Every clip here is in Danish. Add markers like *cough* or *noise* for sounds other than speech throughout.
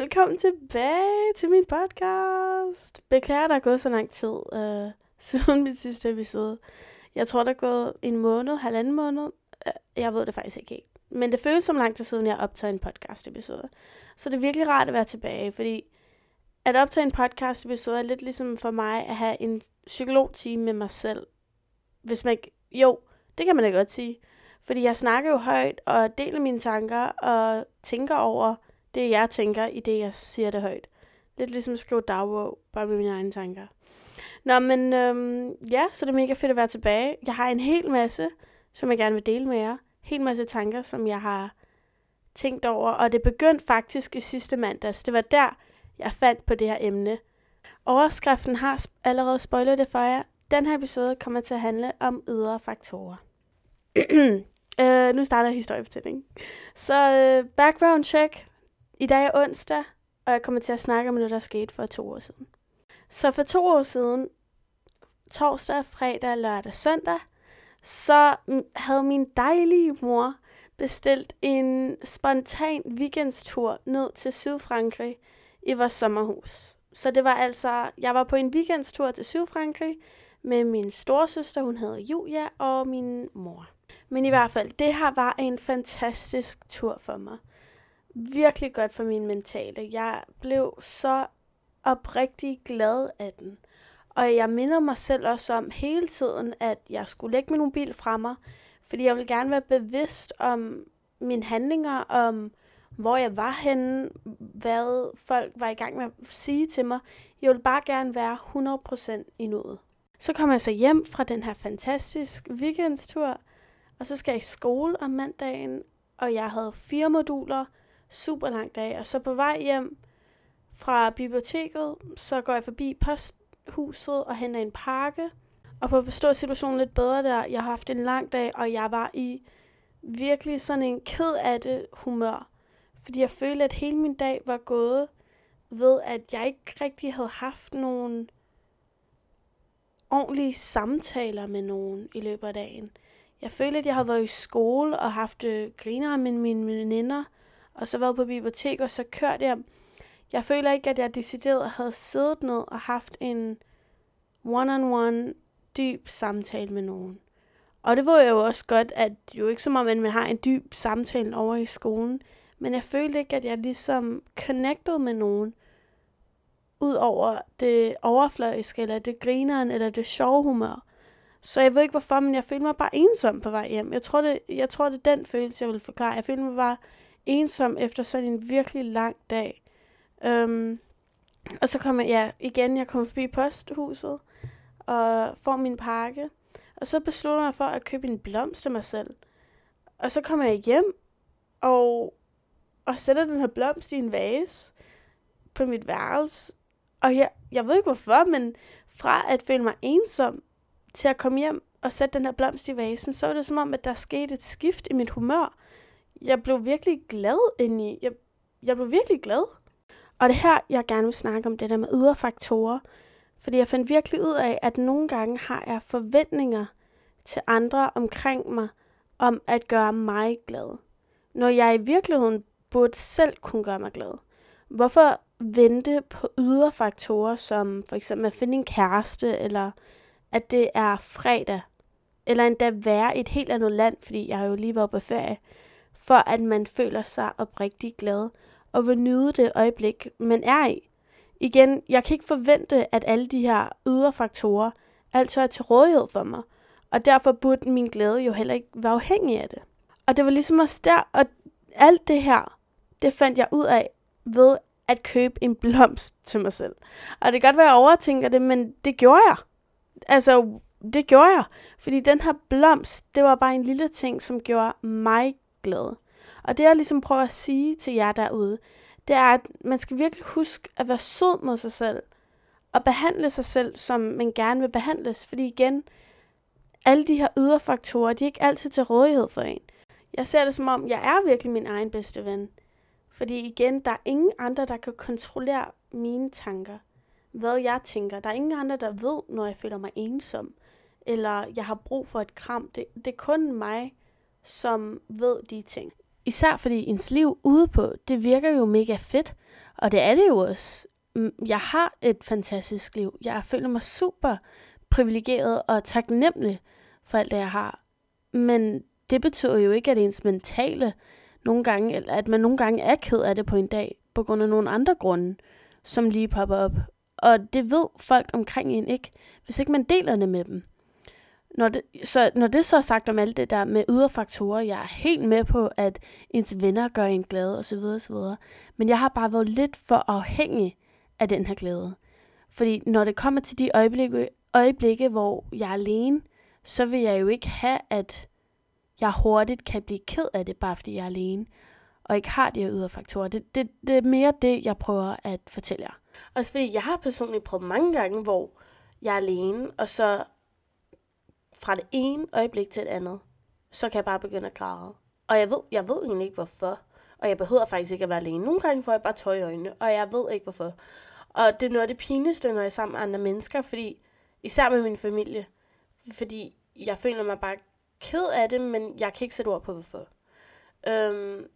velkommen tilbage til min podcast. Beklager, der er gået så lang tid øh, *laughs* siden min sidste episode. Jeg tror, der er gået en måned, halvanden måned. Øh, jeg ved det faktisk ikke helt. Men det føles som lang tid siden, jeg optog en podcast episode. Så det er virkelig rart at være tilbage, fordi at optage en podcast episode er lidt ligesom for mig at have en psykologtime med mig selv. Hvis man ikke... Jo, det kan man da godt sige. Fordi jeg snakker jo højt og deler mine tanker og tænker over det, jeg tænker, i det, jeg siger det højt. Lidt ligesom at skrive dagbog, bare med mine egne tanker. Nå, men øhm, ja, så det er mega fedt at være tilbage. Jeg har en hel masse, som jeg gerne vil dele med jer. Hel masse tanker, som jeg har tænkt over. Og det begyndte faktisk i sidste mandags. Det var der, jeg fandt på det her emne. Overskriften har sp- allerede spoilet det for jer. Den her episode kommer til at handle om ydre faktorer. *clears throat* øh, nu starter historiefortællingen. Så øh, background check. I dag er onsdag, og jeg kommer til at snakke om noget, der skete for to år siden. Så for to år siden, torsdag, fredag, lørdag, søndag, så havde min dejlige mor bestilt en spontan weekendstur ned til Sydfrankrig i vores sommerhus. Så det var altså, jeg var på en weekendstur til Sydfrankrig med min storesøster, hun hedder Julia, og min mor. Men i hvert fald, det her var en fantastisk tur for mig. Virkelig godt for min mentale. Jeg blev så oprigtig glad af den. Og jeg minder mig selv også om hele tiden, at jeg skulle lægge min mobil fra mig, fordi jeg vil gerne være bevidst om mine handlinger, om hvor jeg var henne, hvad folk var i gang med at sige til mig. Jeg ville bare gerne være 100% i nuet. Så kom jeg så hjem fra den her fantastisk weekendstur, og så skal jeg i skole om mandagen, og jeg havde fire moduler, super lang dag, og så på vej hjem fra biblioteket, så går jeg forbi posthuset og henter en pakke, og for at forstå situationen lidt bedre der, jeg har haft en lang dag, og jeg var i virkelig sådan en ked af det humør, fordi jeg følte, at hele min dag var gået ved, at jeg ikke rigtig havde haft nogen ordentlige samtaler med nogen i løbet af dagen. Jeg følte, at jeg havde været i skole og haft øh, griner med mine veninder, og så været på bibliotek, og så kørte jeg. Jeg føler ikke, at jeg decideret havde siddet ned og haft en one-on-one dyb samtale med nogen. Og det var jo også godt, at jo ikke som om, at man har en dyb samtale over i skolen, men jeg følte ikke, at jeg ligesom connected med nogen, ud over det overfladiske, eller det grineren, eller det sjove humør. Så jeg ved ikke hvorfor, men jeg følte mig bare ensom på vej hjem. Jeg tror, det, jeg tror, det er den følelse, jeg vil forklare. Jeg følte mig bare ensom efter sådan en virkelig lang dag. Um, og så kommer jeg, ja, igen, jeg kommer forbi posthuset, og får min pakke. Og så beslutter jeg mig for at købe en blomst til mig selv. Og så kommer jeg hjem, og, og sætter den her blomst i en vase på mit værelse. Og jeg, jeg ved ikke hvorfor, men fra at føle mig ensom, til at komme hjem og sætte den her blomst i vasen, så var det som om, at der skete et skift i mit humør. Jeg blev virkelig glad indeni. Jeg, jeg blev virkelig glad. Og det her, jeg gerne vil snakke om det der med ydre faktorer. Fordi jeg fandt virkelig ud af, at nogle gange har jeg forventninger til andre omkring mig, om at gøre mig glad. Når jeg i virkeligheden burde selv kunne gøre mig glad. Hvorfor vente på ydre faktorer, som for eksempel at finde en kæreste, eller at det er fredag, eller endda være i et helt andet land, fordi jeg jo lige var på ferie, for at man føler sig oprigtig glad, og vil nyde det øjeblik, man er i. Igen, jeg kan ikke forvente, at alle de her ydre faktorer altså er til rådighed for mig, og derfor burde min glæde jo heller ikke være afhængig af det. Og det var ligesom også der, og alt det her, det fandt jeg ud af ved at købe en blomst til mig selv. Og det kan godt være, at jeg overtænker det, men det gjorde jeg. Altså, det gjorde jeg. Fordi den her blomst, det var bare en lille ting, som gjorde mig glad. Og det jeg ligesom prøver at sige til jer derude, det er, at man skal virkelig huske at være sød mod sig selv. Og behandle sig selv, som man gerne vil behandles. Fordi igen, alle de her ydre faktorer, de er ikke altid til rådighed for en. Jeg ser det som om, jeg er virkelig min egen bedste ven. Fordi igen, der er ingen andre, der kan kontrollere mine tanker. Hvad jeg tænker. Der er ingen andre, der ved, når jeg føler mig ensom. Eller jeg har brug for et kram. Det, det er kun mig, som ved de ting. Især fordi ens liv ude på, det virker jo mega fedt. Og det er det jo også. Jeg har et fantastisk liv. Jeg føler mig super privilegeret og taknemmelig for alt det, jeg har. Men det betyder jo ikke, at ens mentale nogle gange, eller at man nogle gange er ked af det på en dag, på grund af nogle andre grunde, som lige popper op. Og det ved folk omkring en ikke, hvis ikke man deler det med dem. Når det, så, når det så er sagt om alt det der med ydre faktorer, jeg er helt med på, at ens venner gør en glad osv. osv. Men jeg har bare været lidt for afhængig af den her glæde. Fordi når det kommer til de øjeblikke, øjeblikke, hvor jeg er alene, så vil jeg jo ikke have, at jeg hurtigt kan blive ked af det, bare fordi jeg er alene, og ikke har de her ydre faktorer. Det, det, det er mere det, jeg prøver at fortælle jer. Også fordi jeg har personligt prøvet mange gange, hvor jeg er alene, og så fra det ene øjeblik til et andet, så kan jeg bare begynde at græde. Og jeg ved, jeg ved egentlig ikke hvorfor. Og jeg behøver faktisk ikke at være alene. Nogle gange får jeg bare tøj i øjnene, og jeg ved ikke hvorfor. Og det er noget af det pinligste, når jeg er sammen med andre mennesker, fordi især med min familie. Fordi jeg føler mig bare ked af det, men jeg kan ikke sætte ord på hvorfor. Øhm,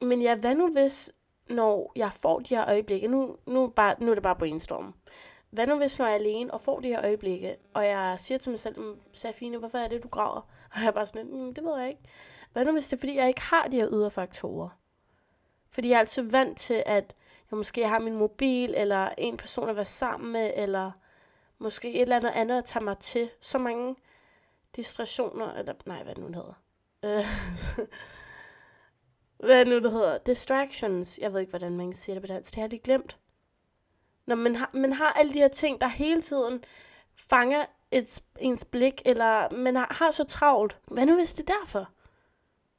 men ja, hvad nu hvis, når jeg får de her øjeblikke, nu, nu, bare, nu er det bare brainstorm. Hvad nu hvis, når jeg er alene og får de her øjeblikke, og jeg siger til mig selv, mm, Safine, hvorfor er det, du græder? *laughs* Og jeg er bare sådan, mm, det ved jeg ikke. Hvad nu hvis det er, fordi jeg ikke har de her ydre faktorer? Fordi jeg er altså vant til, at jeg måske har min mobil, eller en person at være sammen med, eller måske et eller andet andet at tage mig til. Så mange distraktioner, eller nej, hvad det nu hedder. Øh, *laughs* hvad nu det hedder? Distractions. Jeg ved ikke, hvordan man siger det på dansk. Det har jeg lige glemt. Når man har, man har alle de her ting, der hele tiden fanger et, ens blik, eller man har, har så travlt. Hvad nu hvis det er derfor?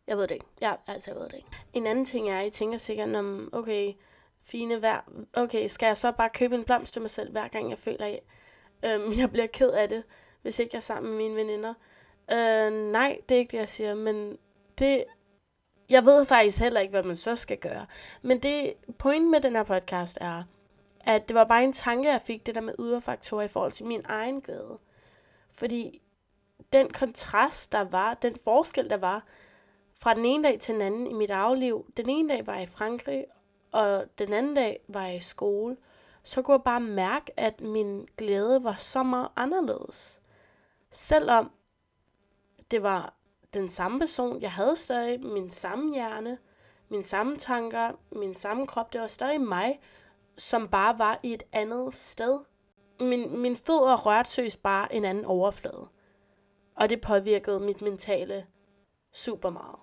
Jeg ved det ikke. Ja, altså, jeg ved det ikke. En anden ting er, at I tænker sikkert om, okay, fine vær, Okay, skal jeg så bare købe en blomst til mig selv, hver gang jeg føler, at øhm, *laughs* jeg bliver ked af det, hvis ikke jeg er sammen med mine veninder? Øh, nej, det er ikke det, jeg siger, men det... Jeg ved faktisk heller ikke, hvad man så skal gøre. Men det pointen med den her podcast er, at det var bare en tanke, jeg fik, det der med ydre faktorer i forhold til min egen glæde. Fordi den kontrast, der var, den forskel, der var, fra den ene dag til den anden i mit liv. Den ene dag var jeg i Frankrig, og den anden dag var jeg i skole. Så kunne jeg bare mærke, at min glæde var så meget anderledes. Selvom det var den samme person, jeg havde stadig min samme hjerne, mine samme tanker, min samme krop, det var stadig mig, som bare var i et andet sted. Min, min fødder rørte søs bare en anden overflade. Og det påvirkede mit mentale super meget.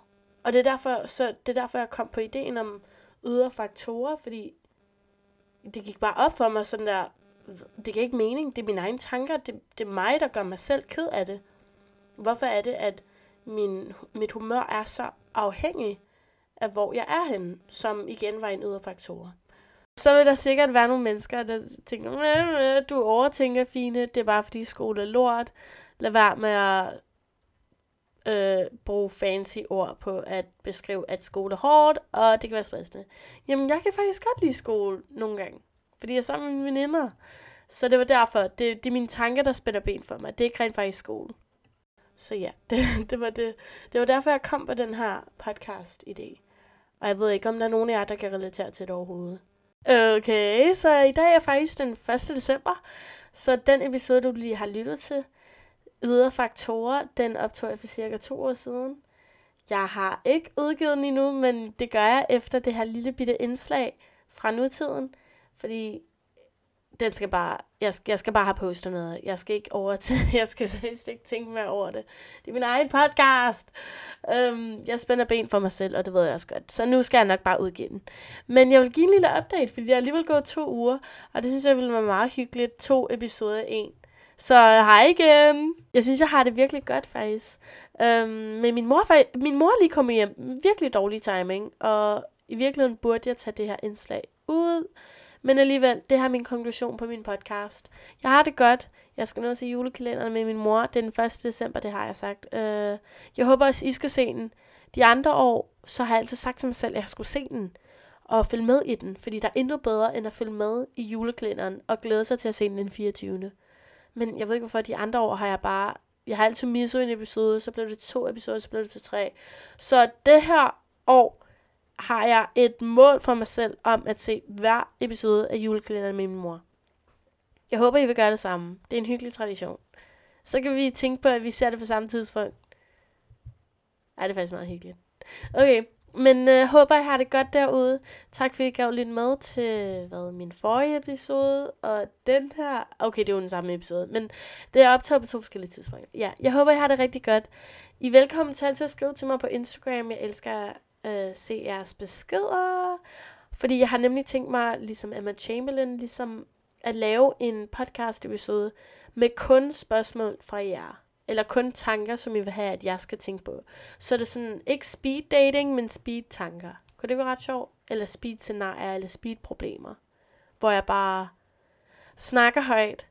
Og det er derfor, så det er derfor jeg kom på ideen om ydre faktorer, fordi det gik bare op for mig sådan der, det giver ikke mening, det er mine egne tanker, det, det er mig, der gør mig selv ked af det. Hvorfor er det, at min, mit humør er så afhængig af, hvor jeg er henne, som igen var en ydre faktor. Så vil der sikkert være nogle mennesker, der tænker, du overtænker, Fine, det er bare fordi skole er lort. Lad være med at øh, bruge fancy ord på at beskrive, at skole er hårdt, og det kan være stressende. Jamen, jeg kan faktisk godt lide skole nogle gange, fordi jeg er sammen med mine veninder. Så det var derfor, det, det er mine tanker, der spænder ben for mig. Det er ikke rent faktisk skole. Så ja, *laughs* det, det, var det. det var derfor, jeg kom på den her podcast-idé. Og jeg ved ikke, om der er nogen af jer, der kan relatere til det overhovedet. Okay, så i dag er faktisk den 1. december. Så den episode, du lige har lyttet til, ydre faktorer, den optog jeg for cirka to år siden. Jeg har ikke udgivet den endnu, men det gør jeg efter det her lille bitte indslag fra nutiden. Fordi den skal bare, jeg, jeg skal bare have postet noget. Jeg skal ikke over til, *laughs* jeg skal seriøst ikke tænke mere over det. Det er min egen podcast. Um, jeg spænder ben for mig selv, og det ved jeg også godt. Så nu skal jeg nok bare udgive den. Men jeg vil give en lille update, fordi jeg er alligevel gået to uger, og det synes jeg ville være meget hyggeligt. To episoder en. Så hej igen. Jeg synes, jeg har det virkelig godt faktisk. Um, men min mor, min mor lige kommet hjem. Virkelig dårlig timing, og i virkeligheden burde jeg tage det her indslag ud. Men alligevel, det her er min konklusion på min podcast. Jeg har det godt. Jeg skal nå se julekalenderen med min mor. Det er den 1. december, det har jeg sagt. Uh, jeg håber også, I skal se den. De andre år, så har jeg altid sagt til mig selv, at jeg skulle se den og følge med i den. Fordi der er intet bedre, end at følge med i julekalenderen og glæde sig til at se den den 24. Men jeg ved ikke, hvorfor de andre år har jeg bare... Jeg har altid misset en episode, så blev det to episoder, så blev det til tre. Så det her år har jeg et mål for mig selv om at se hver episode af julekalenderen med min mor. Jeg håber, I vil gøre det samme. Det er en hyggelig tradition. Så kan vi tænke på, at vi ser det på samme tidspunkt. Ej, det er faktisk meget hyggeligt. Okay, men øh, håber, I har det godt derude. Tak fordi I gav lidt med til hvad, min forrige episode, og den her... Okay, det er jo den samme episode, men det er optaget på to forskellige tidspunkter. Ja, jeg håber, I har det rigtig godt. I er velkommen til at skrive til mig på Instagram. Jeg elsker øh, se jeres beskeder. Fordi jeg har nemlig tænkt mig, ligesom Emma Chamberlain, ligesom at lave en podcast episode med kun spørgsmål fra jer eller kun tanker, som I vil have, at jeg skal tænke på. Så det er sådan, ikke speed dating, men speed tanker. Kunne det være ret sjovt? Eller speed scenarier, eller speed problemer. Hvor jeg bare snakker højt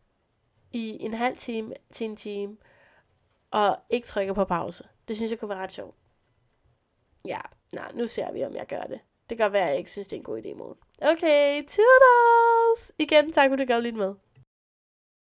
i en halv time til en time, og ikke trykker på pause. Det synes jeg kunne være ret sjovt. Ja, nej, nu ser vi, om jeg gør det. Det kan være, at jeg ikke synes, det er en god idé i morgen. Okay, toodles! Igen, tak for, at du gav lidt med.